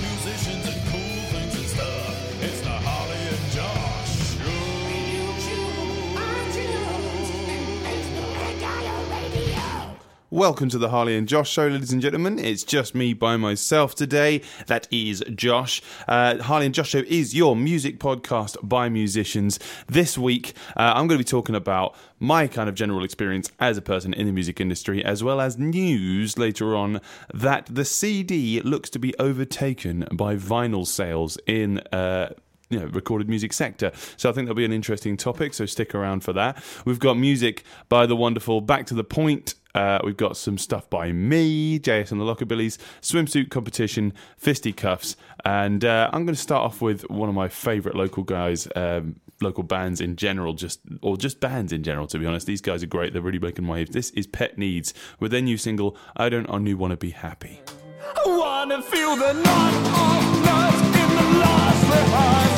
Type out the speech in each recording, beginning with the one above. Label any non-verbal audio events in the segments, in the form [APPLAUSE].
musicians Welcome to the Harley and Josh show, ladies and gentlemen. It's just me by myself today. That is Josh. Uh, Harley and Josh show is your music podcast by musicians. This week, uh, I'm going to be talking about my kind of general experience as a person in the music industry, as well as news later on that the CD looks to be overtaken by vinyl sales in. Uh, you know, recorded music sector. So I think that'll be an interesting topic. So stick around for that. We've got music by the wonderful Back to the Point. Uh, we've got some stuff by me, JS and the Lockerbillies, swimsuit competition, Fisti Kuffs, and uh, I'm going to start off with one of my favourite local guys, um, local bands in general, just or just bands in general. To be honest, these guys are great. They're really making waves. This is Pet Needs with their new single, "I Don't Only Want to Be Happy." I wanna feel the knot of nuts in the last rehearsal.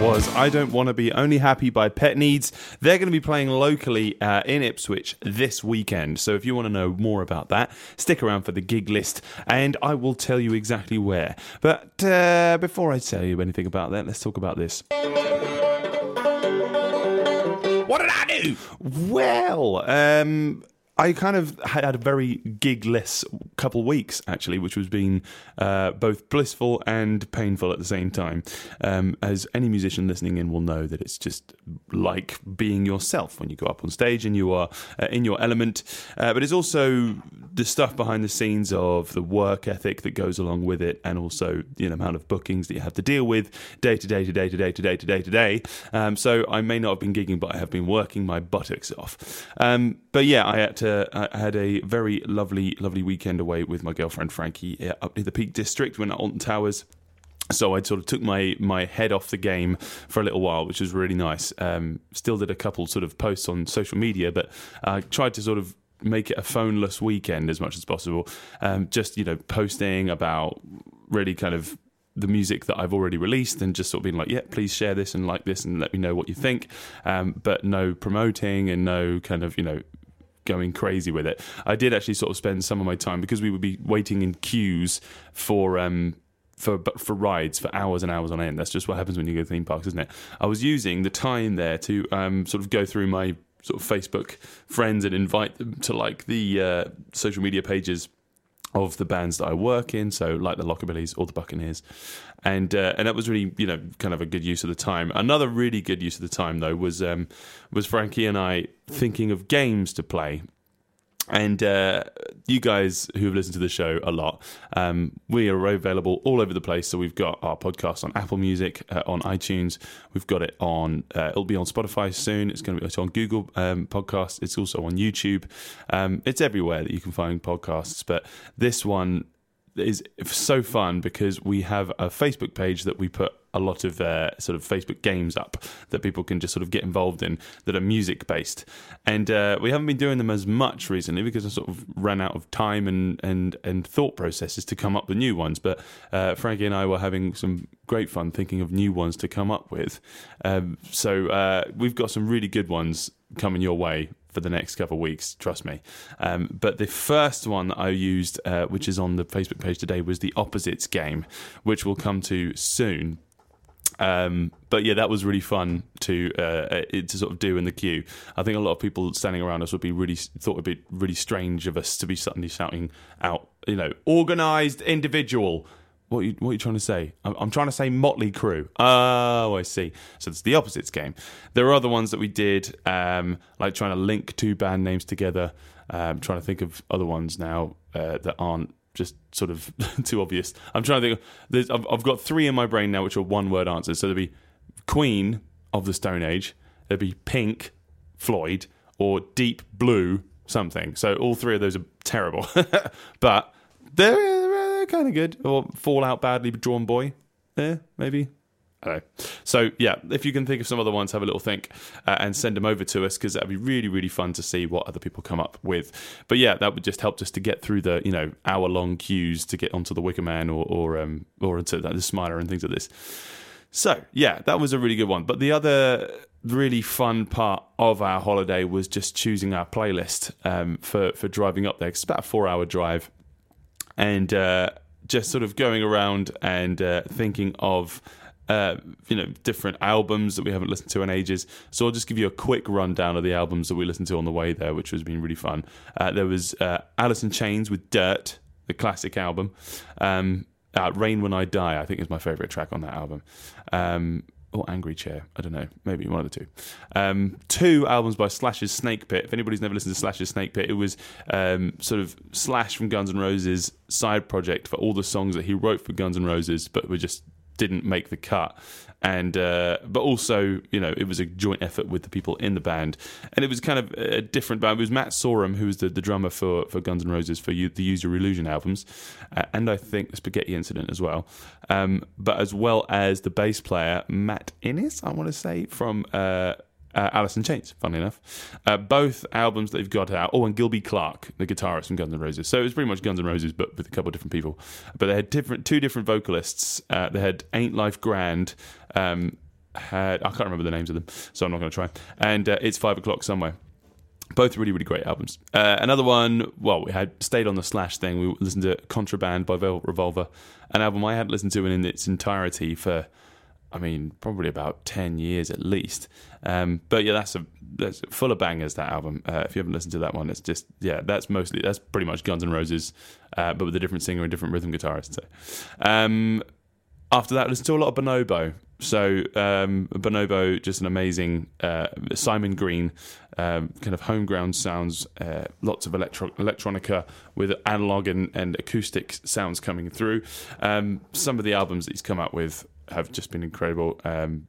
Was I Don't Want to Be Only Happy by Pet Needs. They're going to be playing locally uh, in Ipswich this weekend. So if you want to know more about that, stick around for the gig list and I will tell you exactly where. But uh, before I tell you anything about that, let's talk about this. What did I do? Well, um, I kind of had a very gigless couple weeks actually, which was being uh, both blissful and painful at the same time. Um, as any musician listening in will know, that it's just like being yourself when you go up on stage and you are uh, in your element. Uh, but it's also the stuff behind the scenes of the work ethic that goes along with it, and also the amount of bookings that you have to deal with day to day to day to day to day to day to day. Um, so I may not have been gigging, but I have been working my buttocks off. Um, but yeah, I had to. I had a very lovely, lovely weekend away with my girlfriend Frankie uh, up near the Peak District. Went at Alton Towers. So I sort of took my my head off the game for a little while, which was really nice. Um, still did a couple sort of posts on social media, but I tried to sort of make it a phoneless weekend as much as possible. Um, just you know, posting about really kind of the music that I've already released and just sort of being like, yeah, please share this and like this and let me know what you think. Um, but no promoting and no kind of you know going crazy with it. I did actually sort of spend some of my time because we would be waiting in queues for um for for rides for hours and hours on end. That's just what happens when you go to theme parks, isn't it? I was using the time there to um sort of go through my sort of Facebook friends and invite them to like the uh, social media pages of the bands that I work in, so like the Lockerbillies or the Buccaneers, and uh, and that was really you know kind of a good use of the time. Another really good use of the time though was um, was Frankie and I thinking of games to play. And uh, you guys who have listened to the show a lot, um, we are available all over the place. So we've got our podcast on Apple Music, uh, on iTunes. We've got it on. Uh, it'll be on Spotify soon. It's going to be it's on Google um, Podcasts. It's also on YouTube. Um, it's everywhere that you can find podcasts. But this one is so fun because we have a Facebook page that we put a lot of uh, sort of Facebook games up that people can just sort of get involved in that are music based. And uh, we haven't been doing them as much recently because I sort of ran out of time and and and thought processes to come up with new ones. But uh, Frankie and I were having some great fun thinking of new ones to come up with. Um, so uh, we've got some really good ones coming your way for the next couple of weeks, trust me. Um, but the first one that I used, uh, which is on the Facebook page today, was the Opposites game, which we'll come to soon. Um, but yeah, that was really fun to uh, to sort of do in the queue. I think a lot of people standing around us would be really thought it'd be really strange of us to be suddenly shouting out, you know, organised individual. What are you, what are you trying to say? I'm, I'm trying to say Mötley Crüe. Oh, I see. So it's the opposites game. There are other ones that we did, um, like trying to link two band names together. Um, trying to think of other ones now uh, that aren't just sort of [LAUGHS] too obvious. I'm trying to think. I've, I've got three in my brain now, which are one word answers. So there'll be Queen of the Stone Age, there'll be Pink, Floyd, or Deep Blue, something. So all three of those are terrible, [LAUGHS] but they're, they're kind of good. Or Fallout Badly Drawn Boy, there maybe. So yeah, if you can think of some other ones, have a little think uh, and send them over to us because that'd be really really fun to see what other people come up with. But yeah, that would just help us to get through the you know hour long queues to get onto the Wicker Man or or um, or into the Smiler and things like this. So yeah, that was a really good one. But the other really fun part of our holiday was just choosing our playlist um, for for driving up there. it's about a four hour drive, and uh, just sort of going around and uh, thinking of. Uh, you know, different albums that we haven't listened to in ages. So I'll just give you a quick rundown of the albums that we listened to on the way there, which has been really fun. Uh, there was uh, Alice in Chains with Dirt, the classic album. Um, uh, Rain When I Die, I think is my favourite track on that album. Um, or Angry Chair, I don't know, maybe one of the two. Um, two albums by Slash's Snakepit. If anybody's never listened to Slash's Snakepit, it was um, sort of Slash from Guns N' Roses' side project for all the songs that he wrote for Guns N' Roses, but were just didn't make the cut. And uh, but also, you know, it was a joint effort with the people in the band, and it was kind of a different band. It was Matt Sorum, who was the, the drummer for, for Guns N' Roses for the Use Your Illusion albums, uh, and I think the Spaghetti Incident as well. Um, but as well as the bass player Matt Inez, I want to say from. Uh, uh, Alice in Chains, funny enough. Uh, both albums that they've got out. Oh, and Gilby Clarke, the guitarist from Guns N' Roses. So it was pretty much Guns N' Roses, but with a couple of different people. But they had different, two different vocalists. Uh, they had Ain't Life Grand. Um, had I can't remember the names of them, so I'm not going to try. And uh, it's five o'clock somewhere. Both really, really great albums. Uh, another one, well, we had stayed on the Slash thing. We listened to Contraband by Velvet Revolver, an album I hadn't listened to in its entirety for I mean, probably about ten years at least. Um, but yeah, that's a that's full of bangers. That album. Uh, if you haven't listened to that one, it's just yeah, that's mostly that's pretty much Guns N' Roses, uh, but with a different singer and different rhythm guitarist. So, um, after that, listen to a lot of Bonobo. So um, Bonobo, just an amazing uh, Simon Green, um, kind of homegrown sounds, uh, lots of electro- electronica with analog and, and acoustic sounds coming through. Um, some of the albums that he's come out with have just been incredible. Um,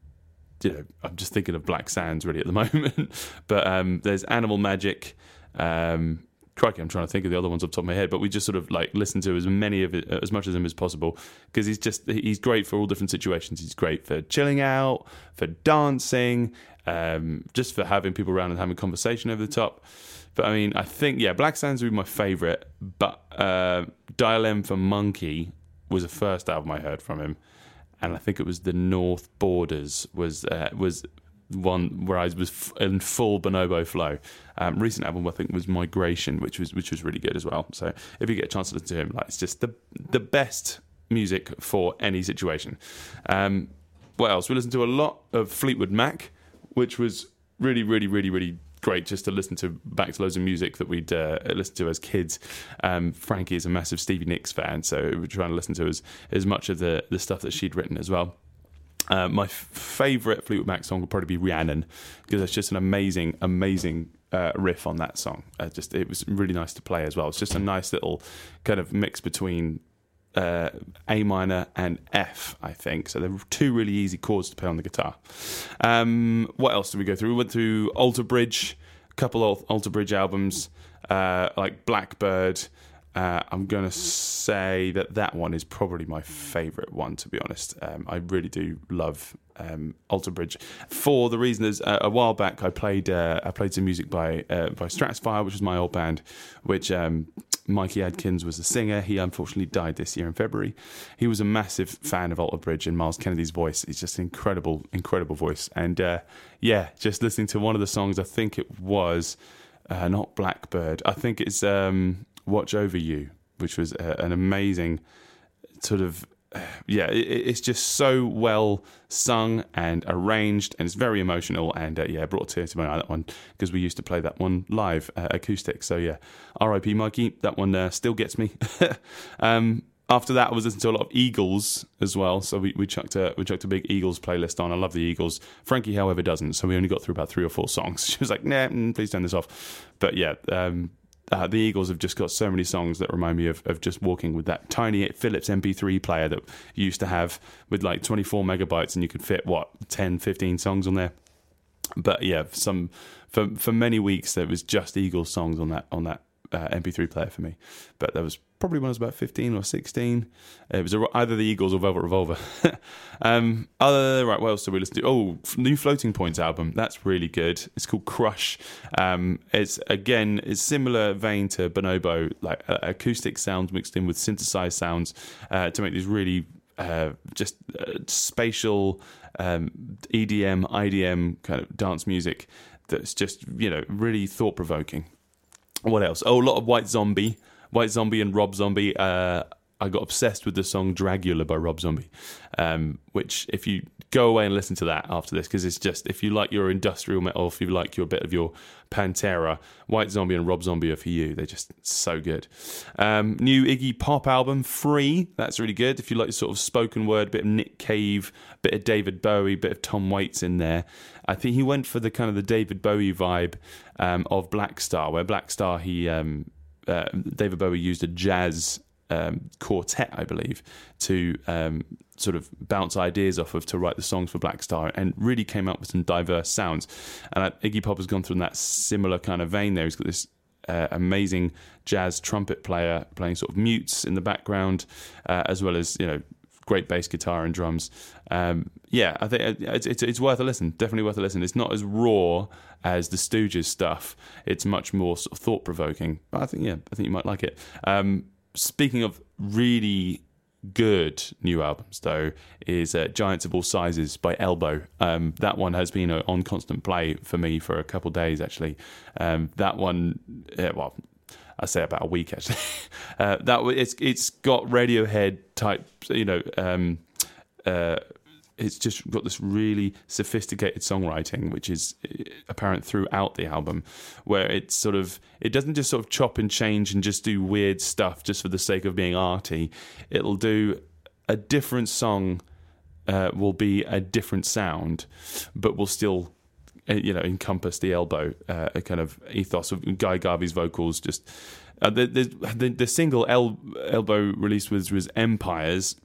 you know, I'm just thinking of Black Sands really at the [LAUGHS] moment, but um, there's Animal Magic. Um, crikey, I'm trying to think of the other ones off top of my head, but we just sort of like listen to as many of it, as much of them as possible because he's just he's great for all different situations. He's great for chilling out, for dancing, um, just for having people around and having conversation over the top. But I mean, I think yeah, Black Sands would be my favourite, but uh, Dial M for Monkey was the first album I heard from him, and I think it was the North Borders was uh, was one where I was in full bonobo flow. Um, recent album I think was Migration, which was which was really good as well. So if you get a chance to listen to him, like it's just the the best music for any situation. Um, what else? We listened to a lot of Fleetwood Mac, which was really, really, really, really great just to listen to back to loads of music that we'd uh, listened to as kids. Um, Frankie is a massive Stevie Nicks fan, so we're trying to listen to as, as much of the, the stuff that she'd written as well. Uh, my f- favourite Fleetwood Mac song would probably be Rhiannon because it's just an amazing, amazing uh, riff on that song. Uh, just it was really nice to play as well. It's just a nice little kind of mix between uh, A minor and F, I think. So they're two really easy chords to play on the guitar. Um, what else did we go through? We went through Alter Bridge, a couple of Alter Bridge albums, uh, like Blackbird. Uh, I'm going to say that that one is probably my favourite one, to be honest. Um, I really do love um, Alter Bridge for the reason is uh, a while back I played uh, I played some music by uh, by Stratsfire, which was my old band, which um, Mikey Adkins was a singer. He unfortunately died this year in February. He was a massive fan of Alter Bridge and Myles Kennedy's voice. He's just an incredible, incredible voice. And uh, yeah, just listening to one of the songs, I think it was uh, not Blackbird. I think it's um, Watch Over You, which was uh, an amazing sort of yeah, it, it's just so well sung and arranged, and it's very emotional. And uh, yeah, brought a tear to my eye that one because we used to play that one live uh, acoustic. So yeah, R.I.P. Mikey, that one uh, still gets me. [LAUGHS] um, after that, I was listening to a lot of Eagles as well. So we, we chucked a we chucked a big Eagles playlist on. I love the Eagles. Frankie, however, doesn't. So we only got through about three or four songs. [LAUGHS] She was like, "Nah, mm, please turn this off." But yeah, um, uh, the Eagles have just got so many songs that remind me of, of just walking with that tiny Philips MP3 player that you used to have with like 24 megabytes and you could fit what 10, 15 songs on there. But yeah, some for for many weeks there was just Eagles songs on that on that uh, MP3 player for me. But that was probably when I was about 15 or 16. It was either the Eagles or Velvet Revolver. [LAUGHS] um, other right, what else did we listen to? Oh, new Floating Points album. That's really good. It's called Crush. Um, it's again, it's similar vein to Bonobo, like uh, acoustic sounds mixed in with synthesized sounds uh, to make these really uh, just uh, spatial um, EDM, IDM kind of dance music that's just you know really thought provoking. What else? Oh, a lot of White Zombie, White Zombie and Rob Zombie. Uh, I got obsessed with the song Dragula by Rob Zombie, um, which if you go away and listen to that after this, because it's just if you like your industrial metal, if you like your bit of your Pantera, White Zombie and Rob Zombie are for you. They're just so good. Um, new Iggy Pop album, Free. That's really good. If you like the sort of spoken word, bit of Nick Cave, bit of David Bowie, bit of Tom Waits in there. I think he went for the kind of the David Bowie vibe um, of Blackstar, where Blackstar he um, uh, David Bowie used a jazz um, quartet, I believe, to um, sort of bounce ideas off of to write the songs for Blackstar, and really came up with some diverse sounds. And uh, Iggy Pop has gone through that similar kind of vein. There, he's got this uh, amazing jazz trumpet player playing sort of mutes in the background, uh, as well as you know great bass guitar and drums. Um, yeah, I think it's, it's, it's worth a listen. Definitely worth a listen. It's not as raw as the Stooges stuff. It's much more sort of thought provoking. But I think yeah, I think you might like it. Um, speaking of really good new albums though is uh, giants of all sizes by elbow um, that one has been uh, on constant play for me for a couple days actually um, that one uh, well I say about a week actually. [LAUGHS] Uh, that it's it's got Radiohead type, you know. Um, uh, it's just got this really sophisticated songwriting, which is uh, apparent throughout the album, where it's sort of it doesn't just sort of chop and change and just do weird stuff just for the sake of being arty. It'll do a different song uh, will be a different sound, but will still uh, you know encompass the elbow uh, a kind of ethos of Guy Garvey's vocals. Just uh, the, the the single El- elbow release was was Empires.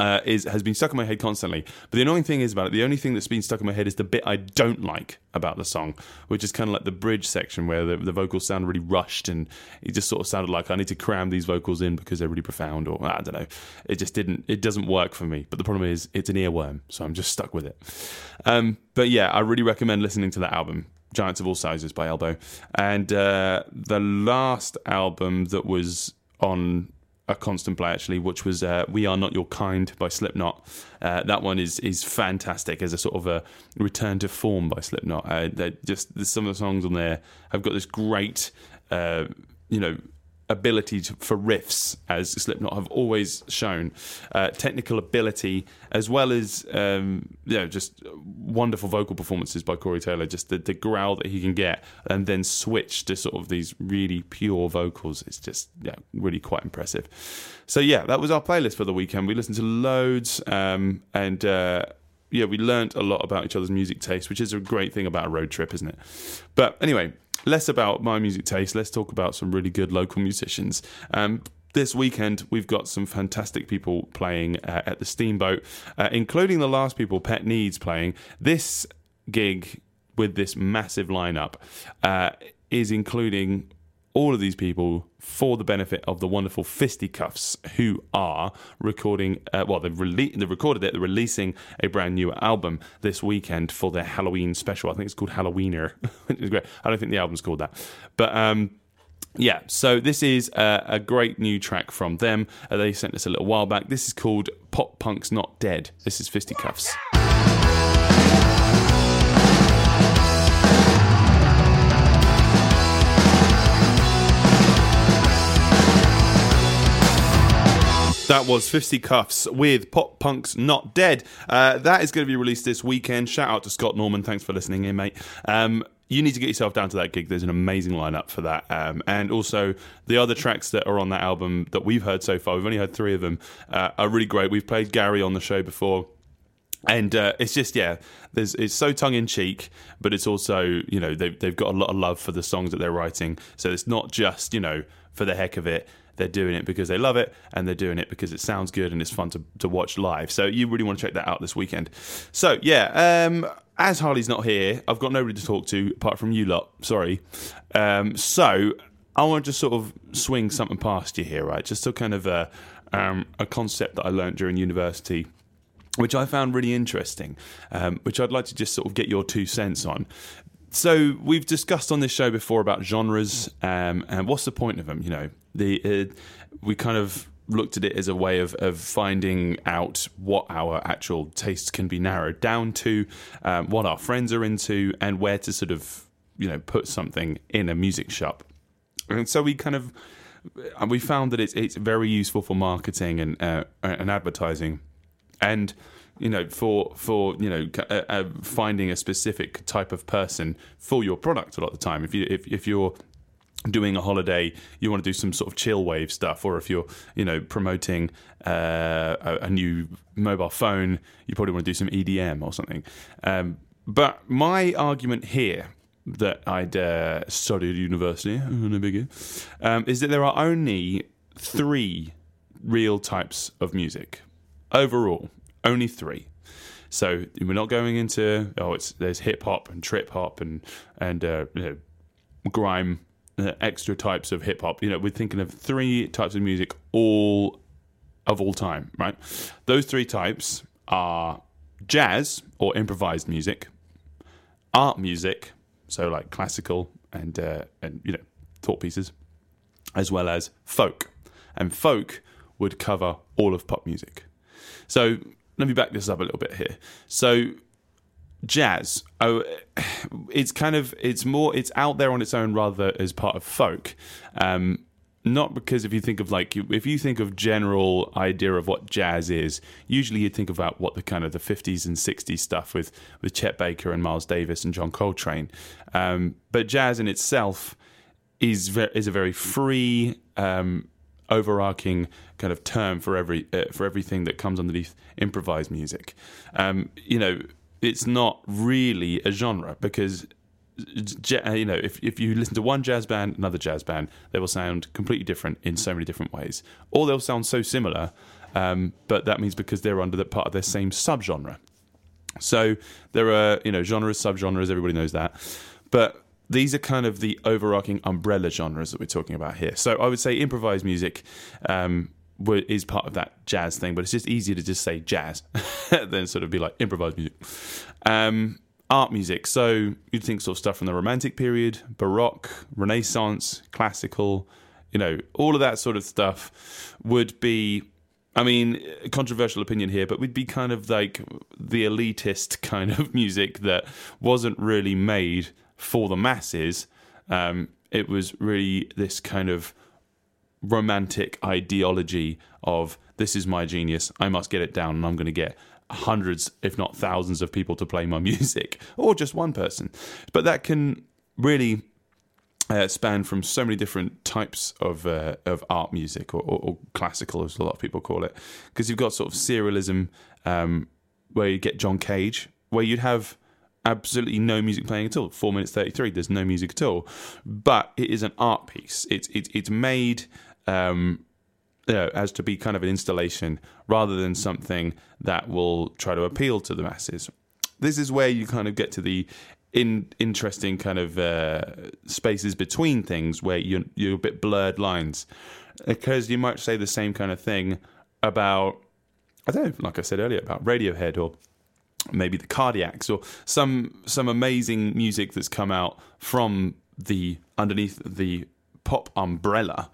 Uh, is has been stuck in my head constantly. But the annoying thing is about it, the only thing that's been stuck in my head is the bit I don't like about the song, which is kind of like the bridge section where the, the vocals sound really rushed and it just sort of sounded like I need to cram these vocals in because they're really profound or I don't know. It just didn't, it doesn't work for me. But the problem is it's an earworm, so I'm just stuck with it. Um, but yeah, I really recommend listening to that album. Giants of All Sizes by Elbow. And uh, the last album that was on a constant play actually, which was uh, "We Are Not Your Kind" by Slipknot. Uh, that one is is fantastic as a sort of a return to form by Slipknot. Uh, just some of the songs on there have got this great, uh, you know. Ability to, for riffs, as Slipknot have always shown, uh, technical ability as well as um, you know just wonderful vocal performances by Corey Taylor. Just the, the growl that he can get, and then switch to sort of these really pure vocals. It's just yeah, really quite impressive. So yeah, that was our playlist for the weekend. We listened to loads, um, and uh, yeah, we learned a lot about each other's music taste, which is a great thing about a road trip, isn't it? But anyway, less about my music taste. Let's talk about some really good local musicians. Um, this weekend, we've got some fantastic people playing uh, at the Steamboat, uh, including the last people, Pet Needs, playing. This gig with this massive lineup uh, is including all of these people for the benefit of the wonderful Fisti Kuffs, who are recording. Uh, well, they've, rele- they've recorded it. They're releasing a brand new album this weekend for their Halloween special. I think it's called Halloweener. [LAUGHS] is great. I don't think the album's called that, but. Um, yeah, so this is a, a great new track from them. Uh, they sent us a little while back. This is called Pop Punk's Not Dead. This is Fisti Kuffs. That was Fisti Kuffs with Pop Punk's Not Dead. Uh, that is going to be released this weekend. Shout out to Scott Norman. Thanks for listening in, mate. Um, you need to get yourself down to that gig. There's an amazing lineup for that. Um, and also, the other tracks that are on that album that we've heard so far, we've only heard three of them, uh, are really great. We've played Gary on the show before and uh, it's just yeah it's so tongue in cheek but it's also you know they've, they've got a lot of love for the songs that they're writing so it's not just you know for the heck of it they're doing it because they love it and they're doing it because it sounds good and it's fun to, to watch live so you really want to check that out this weekend so yeah um as harley's not here i've got nobody to talk to apart from you lot sorry um, so I want to just sort of swing something past you here, right? Just a kind of a, um, a concept that I learned during university, which I found really interesting, um, which I'd like to just sort of get your two cents on. So we've discussed on this show before about genres um, and what's the point of them. You know, the uh, we kind of looked at it as a way of, of finding out what our actual tastes can be narrowed down to, um, what our friends are into, and where to sort of you know put something in a music shop. And so we kind of we found that it's it's very useful for marketing and uh, and advertising, and you know for for you know uh, uh, finding a specific type of person for your product a lot of the time. If you if if you're doing a holiday, you want to do some sort of chill wave stuff, or if you're, you know, promoting uh, a, a new mobile phone, you probably want to do some EDM or something. Um, but my argument here that I'd uh, studied university, [LAUGHS] no biggie, um, is that there are only three real types of music overall, only three. So we're not going into oh, it's there's hip hop and trip hop and and uh, you know, grime, uh, extra types of hip hop. You know, we're thinking of three types of music, all of all time, right? Those three types are jazz or improvised music, art music, so like classical and uh, and you know thought pieces, as well as folk. And folk would cover all of pop music. So let me back this up a little bit here. So jazz oh it's kind of it's more it's out there on its own rather as part of folk um not because if you think of like if you think of general idea of what jazz is usually you think about what the kind of the 50s and 60s stuff with with chet baker and miles davis and john coltrane um but jazz in itself is ve- is a very free um overarching kind of term for every uh, for everything that comes underneath improvised music. Um, you know, it's not really a genre because you know if if you listen to one jazz band, another jazz band, they will sound completely different in so many different ways, or they'll sound so similar. Um, but that means because they're under the part of their same subgenre. So there are you know genres, subgenres. Everybody knows that, but these are kind of the overarching umbrella genres that we're talking about here. So I would say improvised music um, is part of that jazz thing, but it's just easier to just say jazz [LAUGHS] than sort of be like improvised music. Um, art music. So you'd think sort of stuff from the Romantic period, Baroque, Renaissance, classical. You know, all of that sort of stuff would be I mean, controversial opinion here, but we'd be kind of like the elitist kind of [LAUGHS] music that wasn't really made for the masses. Um, it was really this kind of romantic ideology of this is my genius, I must get it down, and I'm going to get hundreds, if not thousands, of people to play my [LAUGHS] music, or just one person. But that can really uh, span from so many different types of uh, of art music or, or, or classical, as a lot of people call it, because you've got sort of serialism, um, where you get John Cage, where you'd have absolutely no music playing at all. Four minutes thirty three. There's no music at all, but it is an art piece. It's it's it's made. Um, you know, as to be kind of an installation rather than something that will try to appeal to the masses. This is where you kind of get to the in interesting kind of uh, spaces between things where you're, you're a bit blurred lines because you might say the same kind of thing about I don't know, like I said earlier about Radiohead or maybe the Cardiacs or some some amazing music that's come out from the underneath the pop umbrella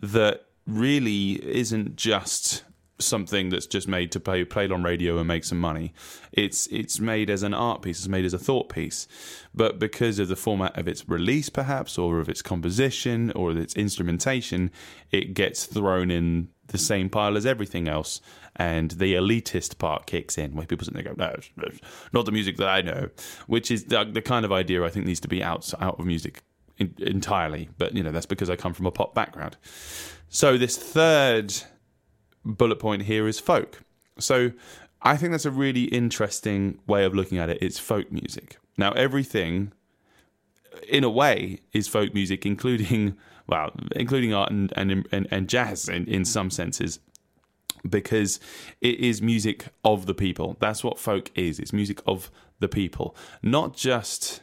that really isn't just something that's just made to play played on radio and make some money. It's it's made as an art piece, it's made as a thought piece. But because of the format of its release perhaps or of its composition or its instrumentation, it gets thrown in the same pile as everything else and the elitist part kicks in where people sit there and go, no, not the music that I know, which is the, the kind of idea I think needs to be out out of music in, entirely. But you know that's because I come from a pop background. So this third bullet point here is folk. So I think that's a really interesting way of looking at it. It's folk music. Now everything in a way is folk music including well including art and and and, and jazz in, in some senses because it is music of the people that's what folk is it's music of the people not just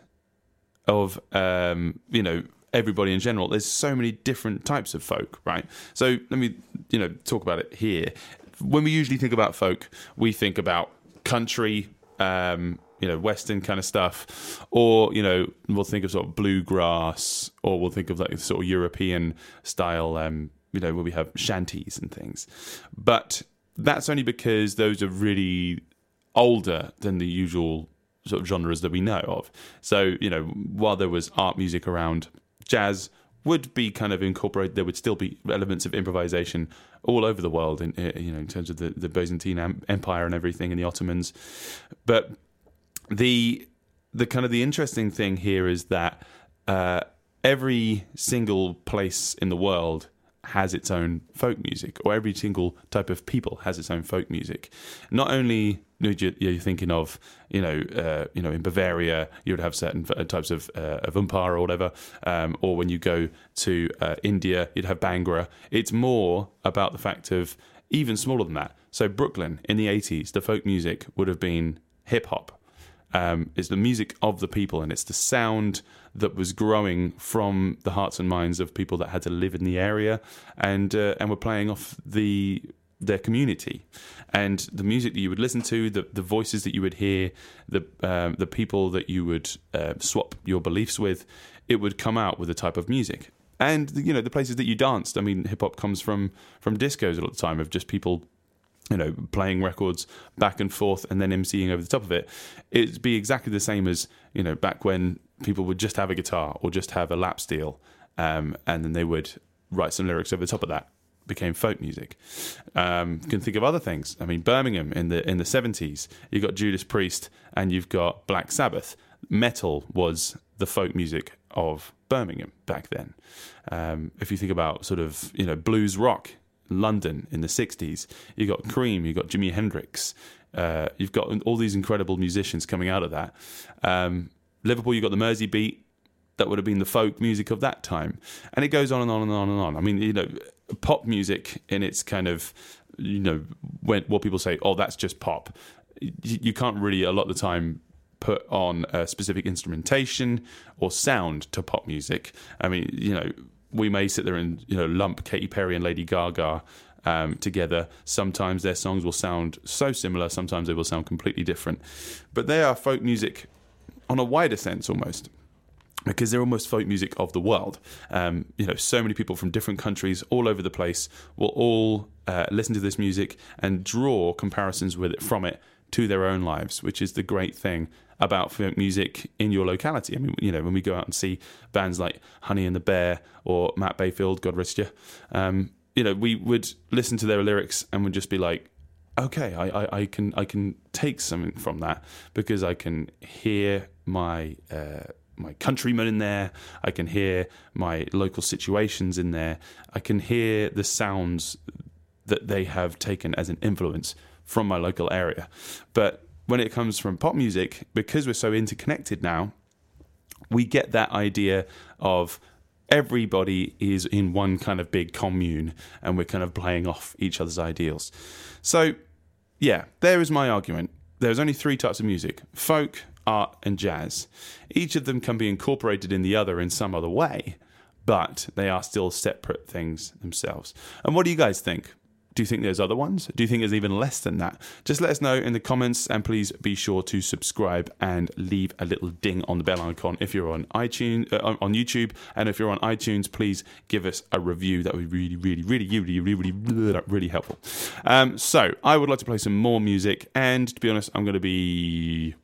of um, you know everybody in general. There's so many different types of folk, right? So let me, you know, talk about it here. When we usually think about folk, we think about country, um, you know, western kind of stuff, or you know, we'll think of sort of bluegrass, or we'll think of like sort of European style, um, you know, where we have shanties and things. But that's only because those are really older than the usual sort of genres that we know of. So, you know, while there was art music around, jazz would be kind of incorporated. There would still be elements of improvisation all over the world, in uh, you know, in terms of the, the Byzantine Empire and everything, and the Ottomans. But the the kind of the interesting thing here is that uh, every single place in the world has its own folk music, or every single type of people has its own folk music. Not only you're thinking of, you know, uh, you know, in Bavaria you would have certain types of uh, of oompah or whatever, um, or when you go to uh, India you'd have Bhangra. It's more about the fact of even smaller than that. So Brooklyn in the '80s, the folk music would have been hip hop. Um, it's the music of the people, and it's the sound that was growing from the hearts and minds of people that had to live in the area, and uh, and were playing off the their community, and the music that you would listen to, the the voices that you would hear, the um, the people that you would uh, swap your beliefs with, it would come out with a type of music. And you know the places that you danced. I mean, hip hop comes from from discos a lot of the time of just people you know, playing records back and forth and then emceeing over the top of it, it'd be exactly the same as, you know, back when people would just have a guitar or just have a lap steel um, and then they would write some lyrics over the top of that. Became folk music. Um, can think of other things. I mean, Birmingham in the in the seventies, you've got Judas Priest and you've got Black Sabbath. Metal was the folk music of Birmingham back then. Um, if you think about sort of you know blues rock London in the 60s. You've got Cream, you've got Jimi Hendrix, uh, you've got all these incredible musicians coming out of that. Um, Liverpool, you've got the Mersey beat. That would have been the folk music of that time. And it goes on and on and on and on. I mean, you know, pop music in its kind of, you know, when what people say, oh, that's just pop. You, you can't really, a lot of the time, put on a specific instrumentation or sound to pop music. I mean, you know, we may sit there and you know lump Katy Perry and Lady Gaga um, together. Sometimes their songs will sound so similar, sometimes they will sound completely different. But they are folk music on a wider sense almost. Because they're almost folk music of the world. Um, you know, so many people from different countries all over the place will all uh, listen to this music and draw comparisons with it from it to their own lives, which is the great thing about folk music in your locality. I mean, you know, when we go out and see bands like Honey and the Bear or Matt Bayfield, God rest you, um, you know, we would listen to their lyrics and would just be like, okay, I, I, I can I can take something from that because I can hear my uh, my countrymen in there. I can hear my local situations in there. I can hear the sounds that they have taken as an influence from my local area. But when it comes from pop music, because we're so interconnected now, we get that idea of everybody is in one kind of big commune and we're kind of playing off each other's ideals. So, yeah, there is my argument. There's only three types of music folk, art, and jazz. Each of them can be incorporated in the other in some other way, but they are still separate things themselves. And what do you guys think? Do you think there's other ones? Do you think there's even less than that? Just let us know in the comments and please be sure to subscribe and leave a little ding on the bell icon if you're on iTunes uh, on YouTube and if you're on iTunes please give us a review that would be really really really really really really, really helpful. Um, so, I would like to play some more music and to be honest I'm going to be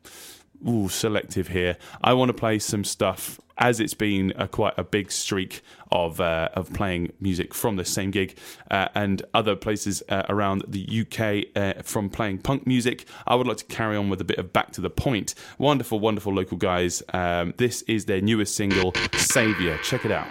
ooh, selective here. I want to play some stuff as it's been a, quite a big streak of uh, of playing music from the same gig uh, and other places uh, around the UK uh, from playing punk music. I would like to carry on with a bit of back to the point. Wonderful, wonderful local guys. Um, this is their newest single, Savior. Check it out.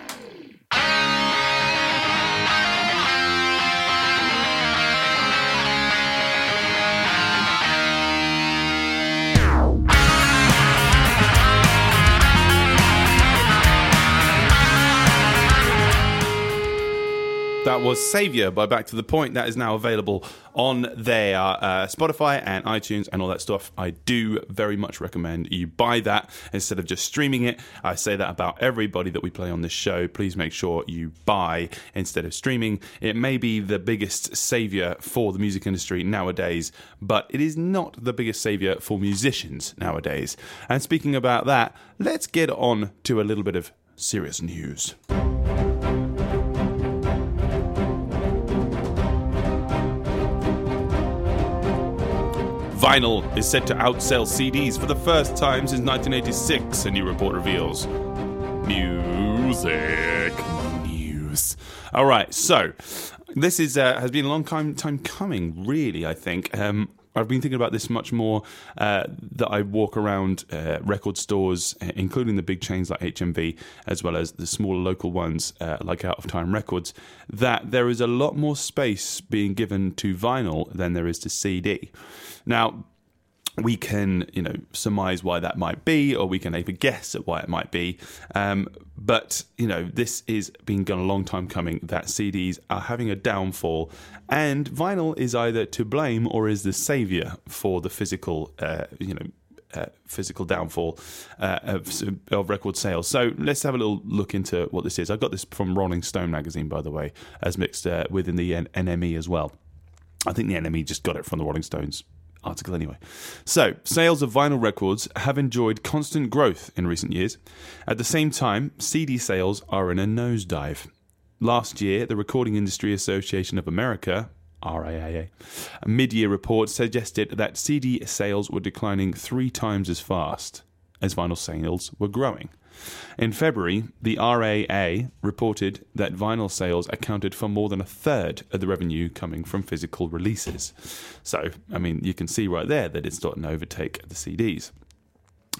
That was Savior by Back to the Point. That is now available on their uh, Spotify and iTunes and all that stuff. I do very much recommend you buy that instead of just streaming it. I say that about everybody that we play on this show. Please make sure you buy instead of streaming. It may be the biggest savior for the music industry nowadays, but it is not the biggest savior for musicians nowadays. And speaking about that, let's get on to a little bit of serious news. Vinyl is set to outsell CDs for the first time since 1986, a new report reveals. Music news. All right, so this is uh, has been a long time time coming. Really, I think. Um, I've been thinking about this much more. Uh, that I walk around uh, record stores, uh, including the big chains like HMV, as well as the smaller local ones uh, like Out of Time Records. That there is a lot more space being given to vinyl than there is to CD. Now, we can, you know, surmise why that might be, or we can even guess at why it might be. Um, but you know, this is been gone a long time coming. That CDs are having a downfall, and vinyl is either to blame or is the savior for the physical, uh, you know. Uh, physical downfall uh, of, of record sales. So let's have a little look into what this is. I got this from Rolling Stone magazine, by the way, as mixed uh, within the NME as well. I think the NME just got it from the Rolling Stones article anyway. So, sales of vinyl records have enjoyed constant growth in recent years. At the same time, CD sales are in a nosedive. Last year, the Recording Industry Association of America, RIAA, a mid year report suggested that CD sales were declining three times as fast as vinyl sales were growing. In February, the RAA reported that vinyl sales accounted for more than a third of the revenue coming from physical releases. So, I mean, you can see right there that it's starting to overtake the CDs.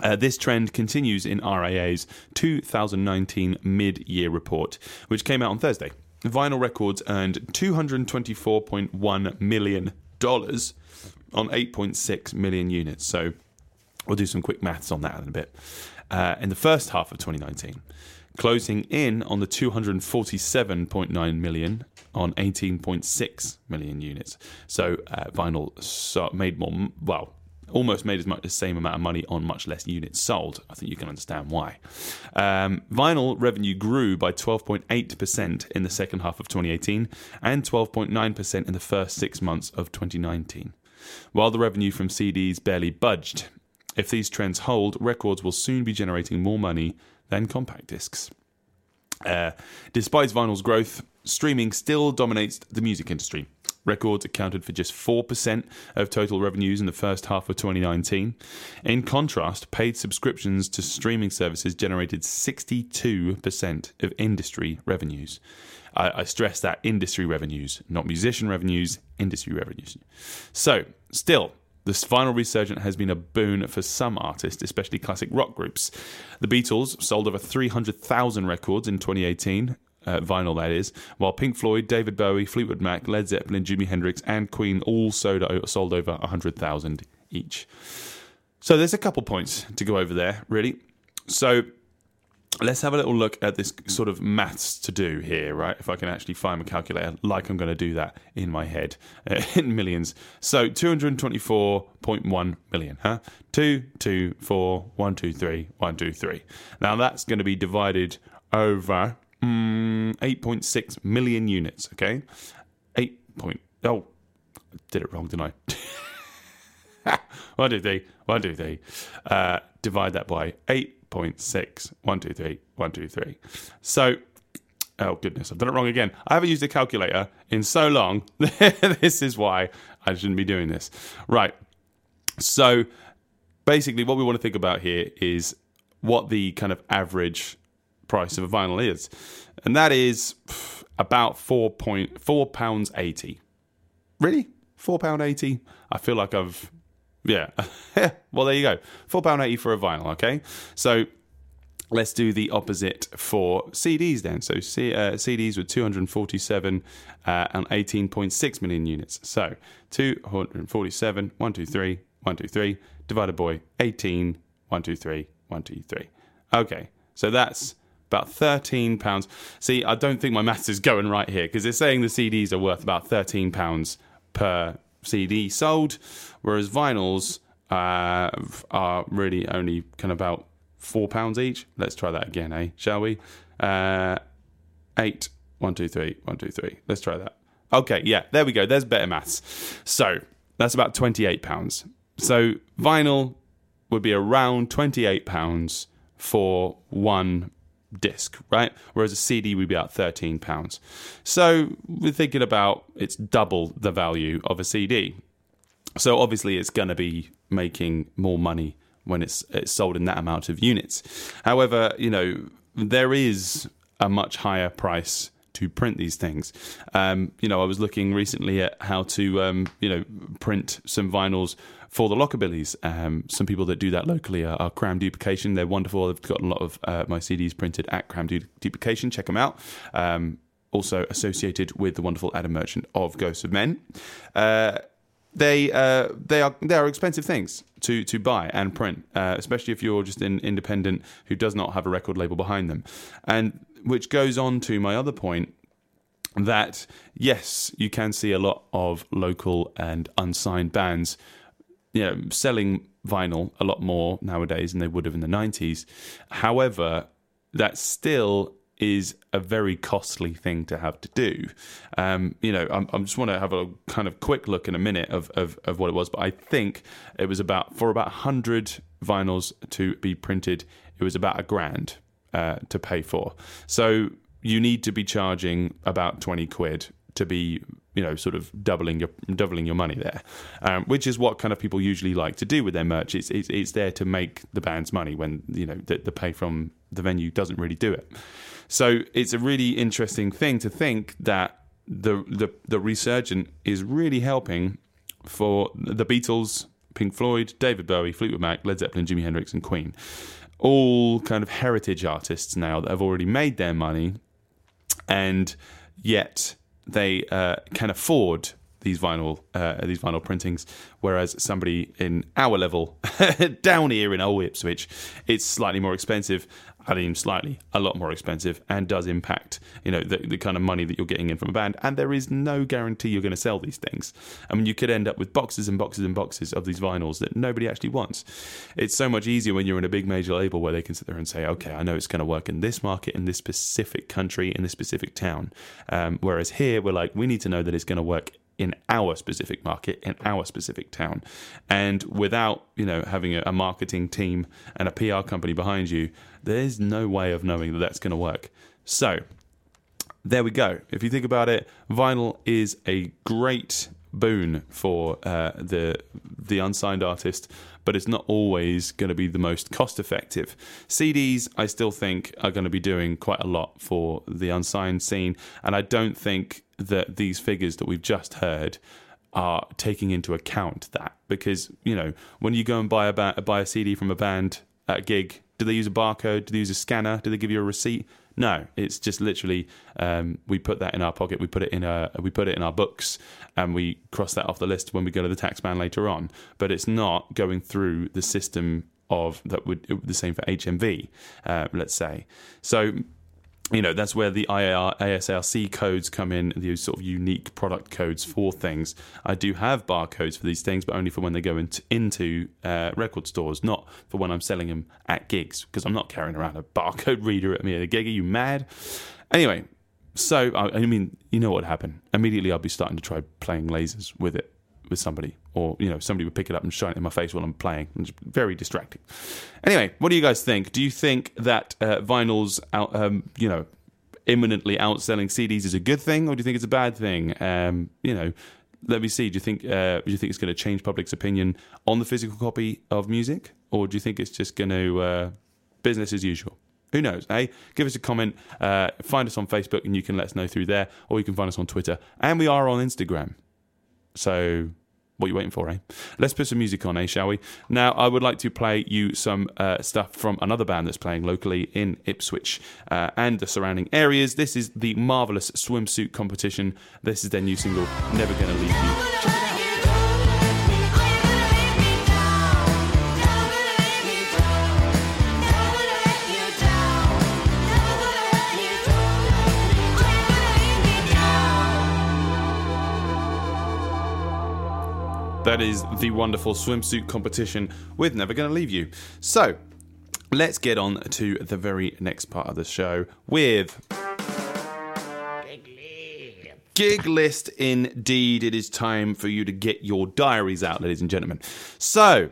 Uh, this trend continues in RAA's 2019 mid year report, which came out on Thursday. Vinyl Records earned $224.1 million on 8.6 million units. So we'll do some quick maths on that in a bit. Uh, in the first half of 2019, closing in on the 247.9 million on 18.6 million units. So uh, vinyl so made more, well, almost made as much the same amount of money on much less units sold. I think you can understand why. Um, vinyl revenue grew by 12.8% in the second half of 2018 and 12.9% in the first six months of 2019, while the revenue from CDs barely budged. If these trends hold, records will soon be generating more money than compact discs. Uh, despite vinyl's growth, streaming still dominates the music industry. Records accounted for just 4% of total revenues in the first half of 2019. In contrast, paid subscriptions to streaming services generated 62% of industry revenues. I, I stress that industry revenues, not musician revenues, industry revenues. So, still, this vinyl resurgence has been a boon for some artists, especially classic rock groups. The Beatles sold over 300,000 records in 2018, uh, vinyl that is, while Pink Floyd, David Bowie, Fleetwood Mac, Led Zeppelin, Jimi Hendrix, and Queen all sold, sold over 100,000 each. So there's a couple points to go over there, really. So let's have a little look at this sort of maths to do here, right? If I can actually find my calculator, like I'm going to do that in my head uh, [LAUGHS] in millions. So 224.1 million, huh? 2, 2, 4, 1, 2, 3, 1, 2, 3. Now that's going to be divided over mm, 8.6 million units, okay? 8 point, oh, I did it wrong, didn't I? [LAUGHS] one, two, three, one, two, three. Uh, divide that by 8.6. One, two, three, one, two, three. So, oh goodness, I've done it wrong again. I haven't used a calculator in so long. [LAUGHS] this is why I shouldn't be doing this. Right. So, basically, what we want to think about here is what the kind of average price of a vinyl is. And that is about four point four pounds eighty. Really? Four pound eighty? I feel like I've yeah. [LAUGHS] well, there you go. Four pound eighty for a vinyl. Okay, so let's do the opposite for CDs then. So C- uh, CDs with two hundred forty-seven uh, and eighteen point six million units. So 247, 1, 2, 3, 1, 2, 3, divided by 18, 1, 2, 3, 1, 2, 3. Okay, so that's about thirteen pounds. See, I don't think my maths is going right here because they're saying the CDs are worth about thirteen pounds per CD sold, whereas vinyls uh, are really only kind of about four pounds each. Let's try that again, eh? Shall we? Uh, eight. One, two, three. One, two, three. Let's try that. Okay, yeah, there we go. There's better maths. So that's about twenty-eight pounds. So vinyl would be around twenty-eight pounds for one disc, right? Whereas a CD would be about thirteen pounds. So we're thinking about it's double the value of a CD. So obviously, it's going to be making more money when it's it's sold in that amount of units. However, you know there is a much higher price to print these things. Um, you know, I was looking recently at how to um, you know print some vinyls for the Lockerbillies. Um, some people that do that locally are, are Cram Duplication. They're wonderful. They've got a lot of uh, my CDs printed at Cram Du- Duplication. Check them out. Um, also associated with the wonderful Adam Merchant of Ghosts of Men. Uh, they uh, they are they are expensive things to to buy and print, uh, especially if you're just an independent who does not have a record label behind them, and which goes on to my other point that yes, you can see a lot of local and unsigned bands, you know, selling vinyl a lot more nowadays than they would have in the '90s. However, that still is a very costly thing to have to do. Um, you know, I'm, I just want to have a kind of quick look in a minute of, of, of what it was, but I think it was about for about 100 vinyls to be printed, it was about a grand uh, to pay for. So you need to be charging about 20 quid to be you know sort of doubling your doubling your money there um, which is what kind of people usually like to do with their merch it's, it's, it's there to make the band's money when you know the, the pay from the venue doesn't really do it so it's a really interesting thing to think that the the, the resurgent is really helping for the Beatles, Pink Floyd, David Bowie, Fleetwood Mac, Led Zeppelin, Jimi Hendrix, and Queen. All kind of heritage artists now that have already made their money, and yet they uh, can afford these vinyl uh, these vinyl printings, whereas somebody in our level [LAUGHS] down here in Old Ipswich, it's slightly more expensive. I slightly, a lot more expensive, and does impact you know the, the kind of money that you're getting in from a band. And there is no guarantee you're going to sell these things. I mean, you could end up with boxes and boxes and boxes of these vinyls that nobody actually wants. It's so much easier when you're in a big major label where they can sit there and say, okay, I know it's going to work in this market, in this specific country, in this specific town. Um, whereas here, we're like, we need to know that it's going to work in our specific market in our specific town. And without you know having a, a, marketing team and a PR company behind you there's no way of knowing that that's going to work. So there we go. If you think about it vinyl is a great boon for uh, the the unsigned artist but it's not always going to be the most cost effective. CDs, I still think, are going to be doing quite a lot for the unsigned scene, and I don't think that these figures that we've just heard are taking into account that because you know when you go and buy a ba- buy a CD from a band at a gig, do they use a barcode? Do they use a scanner? Do they give you a receipt? No, it's just literally um, we put that in our pocket, we put it in a we put it in our books, and we cross that off the list when we go to the tax man later on. But it's not going through the system of that would the same for HMV, uh, let's say. So you know that's where the IAR, ISRC codes come in these sort of unique product codes for things. I do have barcodes for these things but only for when they go into, into uh, record stores not for when i'm selling them at gigs because i'm not carrying around a barcode reader at me at a gig. Are you mad? Anyway so I, I mean you know what happened? immediately i'll be starting to try playing lasers with it with somebody, or you know, somebody would pick it up and shine it in my face while I'm playing. It's very distracting. Anyway, what do you guys think? Do you think that uh, vinyls, out, um, you know, imminently outselling CDs is a good thing, or do you think it's a bad thing? Um, you know, let me see. Do you think uh, do you think it's going to change public's opinion on the physical copy of music, or do you think it's just going to uh, business as usual? Who knows? Hey, give us a comment. Uh, find us on Facebook, and you can let us know through there, or you can find us on Twitter, and we are on Instagram. So what are you waiting for, eh? Let's put some music on, eh, shall we? Now, I would like to play you some uh, stuff from another band that's playing locally in Ipswich uh, and the surrounding areas. This is the Marvelous Swimsuit Competition. This is their new single, Never Gonna Leave You. That is the wonderful swimsuit competition with Never Gonna Leave You. So, let's get on to the very next part of the show with. Gig list indeed. It is time for you to get your diaries out, ladies and gentlemen. So,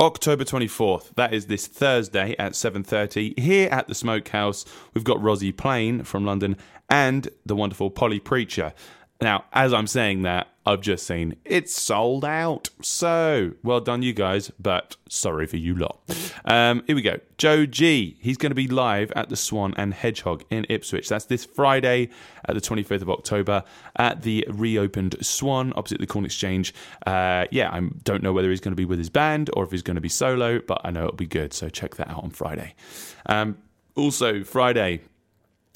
October 24th, that is this Thursday at 7:30 here at the Smokehouse. We've got Rosie Plain from London and the wonderful Polly Preacher. Now, as I'm saying that, I've just seen it's sold out. So, well done, you guys, but sorry for you lot. [LAUGHS] Um, here we go. Joe G. He's going to be live at the Swan and Hedgehog in Ipswich. That's this Friday at the 25th of October at the reopened Swan opposite the Corn Exchange. Uh, yeah, I don't know whether he's going to be with his band or if he's going to be solo, but I know it'll be good. So, check that out on Friday. Um, also, Friday,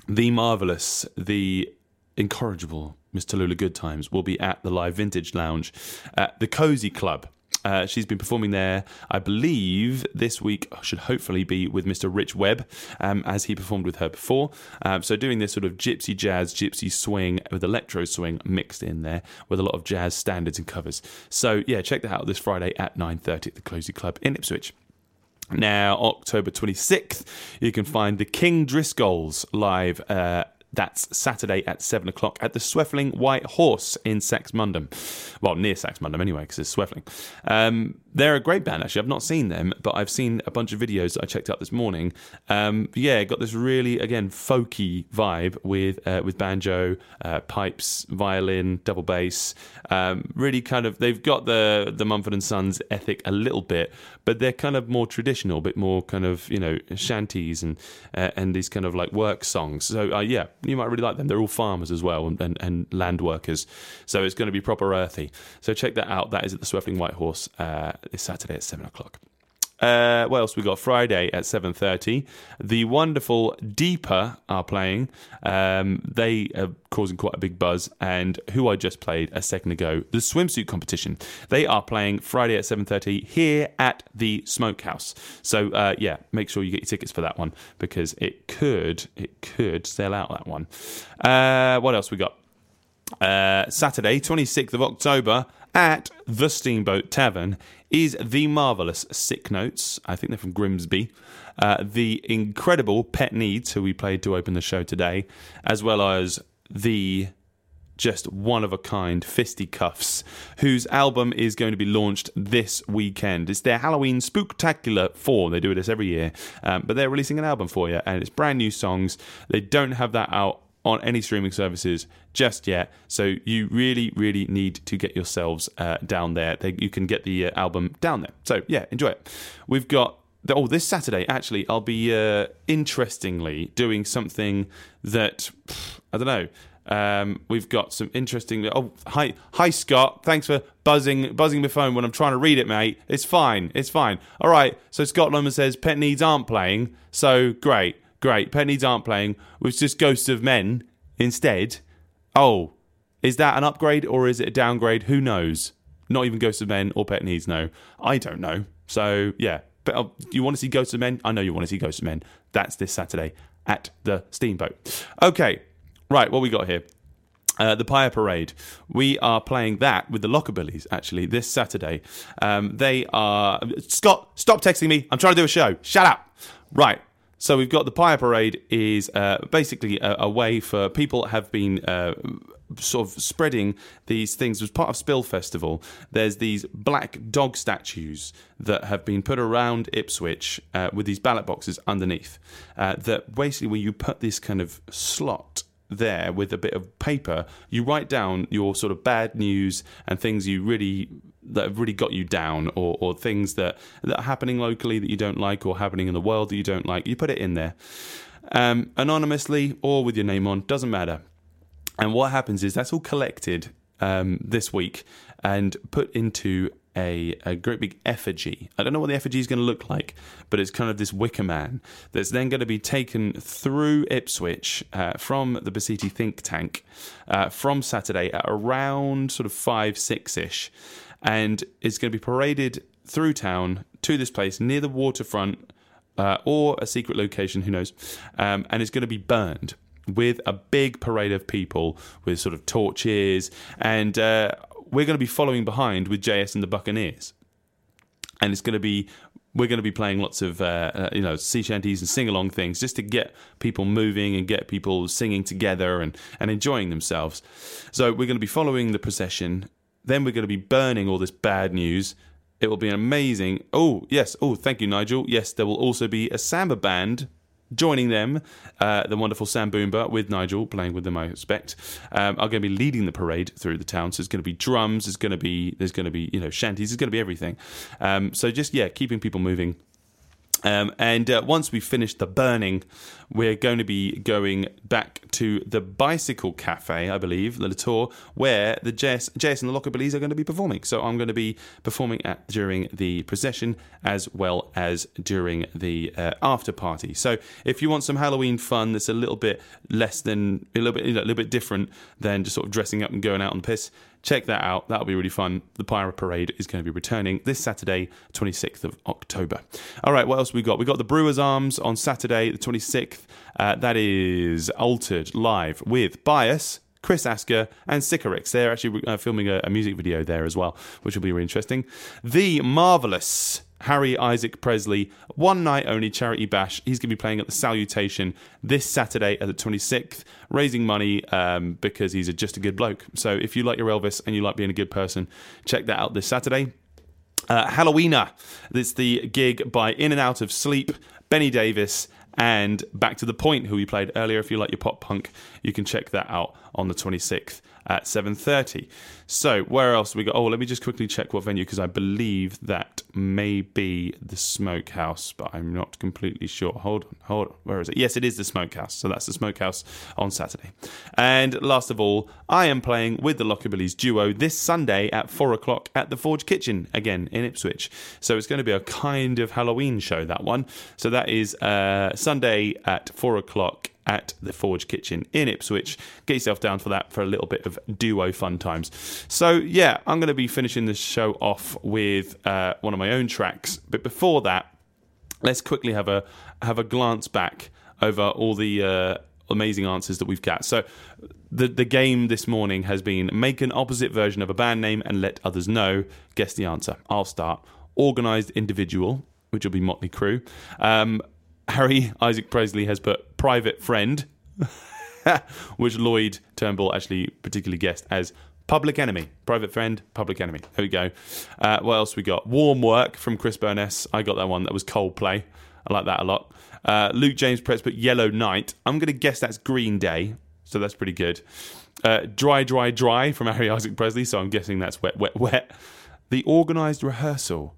the marvelous, the incorrigible Miss Tallulah Goodtimes will be at the Live Vintage Lounge at the Cozy Club. Uh, she's been performing there, I believe, this week should hopefully be with Mr. Rich Webb, um, as he performed with her before. Um, so doing this sort of gypsy jazz, gypsy swing with electro swing mixed in there with a lot of jazz standards and covers. So yeah, check that out this Friday at 9.30 at the Cozy Club in Ipswich. Now, October 26th, you can find the King Driscolls live. Uh, that's Saturday at 7 o'clock at the Sweffling White Horse in Saxmundham. Well, near Saxmundham anyway, because it's Sweffling. Um, they're a great band, actually. I've not seen them, but I've seen a bunch of videos that I checked out this morning. Um, yeah, got this really, again, folky vibe with uh, with banjo, uh, pipes, violin, double bass. Um, really kind of, they've got the, the Mumford and Sons ethic a little bit, but they're kind of more traditional, a bit more kind of, you know, shanties and, uh, and these kind of like work songs. So, uh, yeah, you might really like them. They're all farmers as well and, and, and land workers. So it's going to be proper earthy. So check that out. That is at the Sweffling White Horse uh, this Saturday at 7 o'clock. Uh, what else we got? Friday at seven thirty. The wonderful Deeper are playing. Um, they are causing quite a big buzz. And who I just played a second ago, the swimsuit competition. They are playing Friday at seven thirty here at the Smokehouse. So uh, yeah, make sure you get your tickets for that one because it could it could sell out that one. Uh, what else we got? Uh, Saturday, 26th of October, at the Steamboat Tavern is the marvellous Sick Notes. I think they're from Grimsby. Uh, the incredible Pet Needs, who we played to open the show today, as well as the just one of a kind Fisti Kuffs, whose album is going to be launched this weekend. It's their Halloween Spooktacular 4. They do this every year, um, but they're releasing an album for you, and it's brand new songs. They don't have that out on any streaming services just yet. So you really, really need to get yourselves uh, down there. They, you can get the uh, album down there. So yeah, enjoy it. We've got. Oh, this Saturday, actually, I'll be uh, interestingly doing something that pff, I don't know. Um, we've got some interesting. Oh, hi, hi, Scott. Thanks for buzzing, buzzing my phone when I'm trying to read it, mate. It's fine. It's fine. All right. So Scott Lundman says Pet Needs aren't playing. So great, great. Pet Needs aren't playing. With just Ghosts of Men instead. Oh, is that an upgrade or is it a downgrade? Who knows? Not even Ghosts of Men or Pet Needs know. I don't know. So yeah. But uh, you want to see Ghosts of Men? I know you want to see Ghosts of Men. That's this Saturday at the Steamboat. Okay, right. What we got here? Uh, the Pyre Parade. We are playing that with the Lockerbillies actually this Saturday. Um, they are Scott. Stop texting me. I'm trying to do a show. Shut up. Right. So we've got the Pyre Parade is uh, basically a, a way for people have been. Uh, Sort of spreading these things as part of Spill Festival. There's these black dog statues that have been put around Ipswich uh, with these ballot boxes underneath. Uh, that basically, when you put this kind of slot there with a bit of paper, you write down your sort of bad news and things you really that have really got you down, or, or things that that are happening locally that you don't like, or happening in the world that you don't like. You put it in there um, anonymously or with your name on, doesn't matter. And what happens is that's all collected um, this week and put into a, a great big effigy. I don't know what the effigy is going to look like, but it's kind of this wicker man that's then going to be taken through Ipswich uh, from the Basiti think tank uh, from Saturday at around sort of five, six ish. And it's going to be paraded through town to this place near the waterfront uh, or a secret location, who knows. Um, and it's going to be burned with a big parade of people with sort of torches and uh, we're going to be following behind with JS and the Buccaneers and it's going to be we're going to be playing lots of uh, uh, you know sea shanties and sing along things just to get people moving and get people singing together and and enjoying themselves. So we're going to be following the procession. Then we're going to be burning all this bad news. It will be amazing. Oh yes. Oh thank you, Nigel. Yes, there will also be a samba band joining them, uh, the wonderful Sam Boomba with Nigel playing with them. I expect um, are going to be leading the parade through the town. So it's going to be drums. It's going to be there's going to be you know shanties. It's going to be everything. Um, so just yeah, keeping people moving. Um, and uh, once we finish the burning, we're going to be going back to the Bicycle Cafe, I believe, the tour, where the JS, JS and the Lockerbillies are going to be performing. So I'm going to be performing at during the procession as well as during the uh, after party. So if you want some Halloween fun that's a little bit less than a little bit you know, a little bit different than just sort of dressing up and going out on the piss, check that out. That'll be really fun. The Pirate Parade is going to be returning this Saturday, 26th of October. All right, what else we got? We got the Brewers Arms on Saturday, the 26th. Uh, that is altered live with Bias. Chris Asker and Sycorax. They're actually uh, filming a, a music video there as well, which will be really interesting. The marvelous Harry Isaac Presley, one night only charity bash. He's going to be playing at the Salutation this Saturday at the 26th, raising money um, because he's a, just a good bloke. So if you like your Elvis and you like being a good person, check that out this Saturday. Uh, Halloweener. It's the gig by In and Out of Sleep, Benny Davis, and Back to the Point, who we played earlier. If you like your pop punk, you can check that out on the 26th at 7.30. So where else we got? Oh, let me just quickly check what venue, because I believe that may be the Smokehouse, but I'm not completely sure. Hold on, hold on. Where is it? Yes, it is the Smokehouse. So that's the Smokehouse on Saturday. And last of all, I am playing with the Lockerbillies duo this Sunday at 4 o'clock at the Forge Kitchen, again in Ipswich. So it's going to be a kind of Halloween show, that one. So that is uh, Sunday at 4 o'clock at the Forge Kitchen in Ipswich. Get yourself down for that for a little bit of duo fun times. So, yeah, I'm going to be finishing this show off with uh, one of my own tracks. But before that, let's quickly have a have a glance back over all the uh, amazing answers that we've got. So, the the game this morning has been make an opposite version of a band name and let others know. Guess the answer. I'll start. Organized individual, which will be Mötley Crüe. Um, Harry Isaac Presley has put private friend, [LAUGHS] which Lloyd Turnbull actually particularly guessed as Public Enemy. Private friend, Public Enemy. There we go. Uh, what else we got? Warm Work from Chris Burness. I got that one. That was Coldplay. I like that a lot. Uh, Luke James Pretz put Yellow Night. I'm going to guess that's Green Day. So that's pretty good. Uh, dry, Dry, Dry from Harry Isaac Presley. So I'm guessing that's Wet, Wet, Wet. The Organised Rehearsal.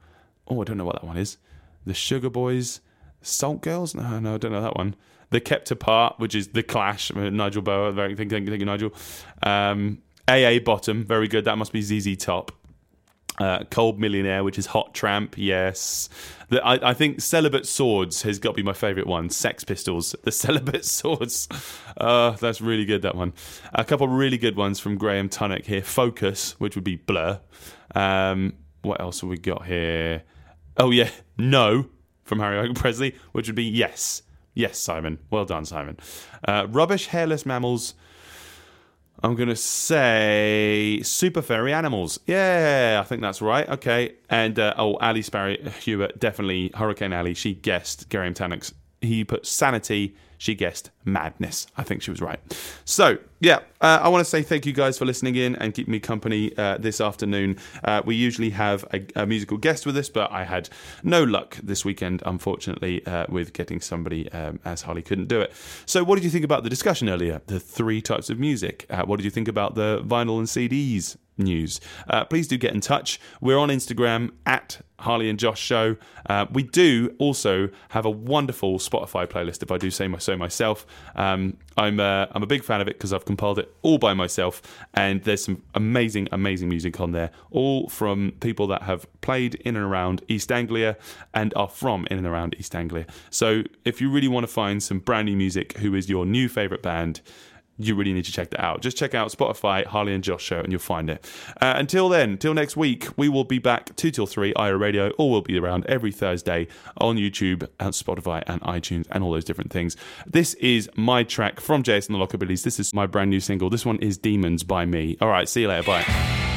Oh, I don't know what that one is. The Sugar Boys. Salt Girls? No, no, I don't know that one. The Kept Apart, which is The Clash, uh, Nigel Boa, very thank, thank, thank you, Nigel. Um, AA Bottom, very good. That must be ZZ Top. Uh, Cold Millionaire, which is Hot Tramp, yes. The, I, I think Celibate Swords has got to be my favourite one. Sex Pistols, [LAUGHS] the Celibate Swords. Uh, that's really good, that one. A couple really good ones from Graham Tunnock here. Focus, which would be Blur. Um, what else have we got here? Oh, yeah, No from Harry Presley, which would be yes. Yes, Simon. Well done, Simon. Uh, rubbish hairless mammals. I'm going to say super furry animals. Yeah, I think that's right. Okay. And uh, oh, Ali Sparrow [LAUGHS] Hewitt, definitely Hurricane Ali. She guessed Graham Tannock's. He put sanity. She guessed madness. I think she was right. So, yeah, uh, I want to say thank you guys for listening in and keeping me company uh, this afternoon. Uh, we usually have a, a, musical guest with us, but I had no luck this weekend, unfortunately, uh, with getting somebody um, as Harley couldn't do it. So, what did you think about the discussion earlier? The three types of music. Uh, what did you think about the vinyl and CDs? news. Uh, please do get in touch. We're on Instagram at Harley and Josh Show. Uh, we do also have a wonderful Spotify playlist, if I do say so myself. Um, I'm uh, I'm a big fan of it because I've compiled it all by myself, and there's some amazing, amazing music on there, all from people that have played in and around East Anglia and are from in and around East Anglia. So if you really want to find some brand new music, who is your new favorite band? You really need to check that out. Just check out Spotify, Harley and Josh Show, and you'll find it. Uh, until then, till next week, we will be back 2 till 3, IRA Radio, or we'll be around every Thursday on YouTube and Spotify and iTunes and all those different things. This is my track from Jason the Lockerbillies. This is my brand new single. This one is Demons by me. All right, see you later. Bye.